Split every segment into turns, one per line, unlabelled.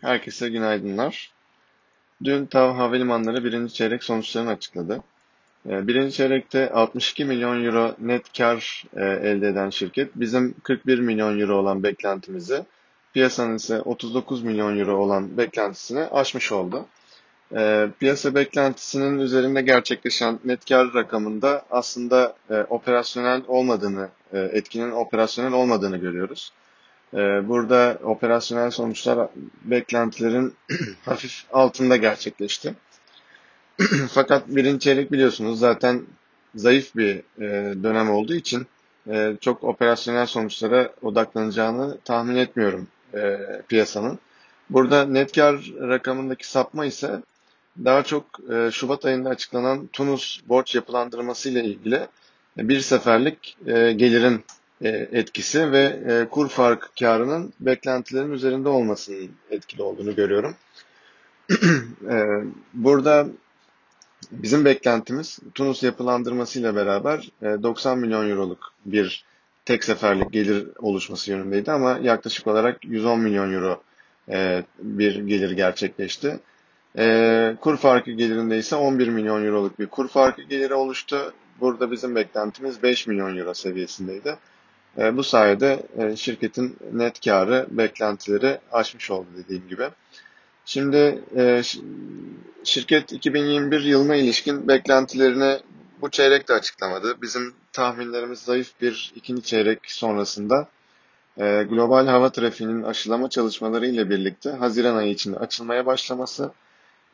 Herkese günaydınlar. Dün TAV Havalimanları birinci çeyrek sonuçlarını açıkladı. Ee, birinci çeyrekte 62 milyon euro net kar e, elde eden şirket bizim 41 milyon euro olan beklentimizi piyasanın ise 39 milyon euro olan beklentisini aşmış oldu. Ee, piyasa beklentisinin üzerinde gerçekleşen net kar rakamında aslında e, operasyonel olmadığını, e, etkinin operasyonel olmadığını görüyoruz. Ee, burada operasyonel sonuçlar beklentilerin hafif altında gerçekleşti. Fakat birinci çeyrek biliyorsunuz zaten zayıf bir e, dönem olduğu için e, çok operasyonel sonuçlara odaklanacağını tahmin etmiyorum e, piyasanın. Burada net kar rakamındaki sapma ise daha çok Şubat ayında açıklanan Tunus borç yapılandırması ile ilgili bir seferlik gelirin etkisi ve e, kur fark karının beklentilerin üzerinde olmasının etkili olduğunu görüyorum. E, burada bizim beklentimiz Tunus yapılandırmasıyla beraber 90 milyon euroluk bir tek seferlik gelir oluşması yönündeydi ama yaklaşık olarak 110 milyon euro bir gelir gerçekleşti. kur farkı gelirinde ise 11 milyon euroluk bir kur farkı geliri oluştu. Burada bizim beklentimiz 5 milyon euro seviyesindeydi. E, bu sayede e, şirketin net karı beklentileri aşmış oldu dediğim gibi. Şimdi e, şirket 2021 yılına ilişkin beklentilerini bu çeyrek de açıklamadı. Bizim tahminlerimiz zayıf bir ikinci çeyrek sonrasında global hava trafiğinin aşılama çalışmaları ile birlikte Haziran ayı içinde açılmaya başlaması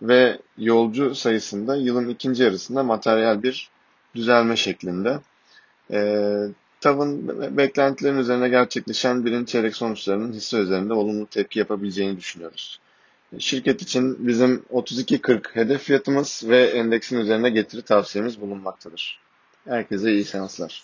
ve yolcu sayısında yılın ikinci yarısında materyal bir düzelme şeklinde. TAV'ın beklentilerin üzerine gerçekleşen birinci çeyrek sonuçlarının hisse üzerinde olumlu tepki yapabileceğini düşünüyoruz. Şirket için bizim 32.40 hedef fiyatımız ve endeksin üzerine getiri tavsiyemiz bulunmaktadır. Herkese iyi seanslar.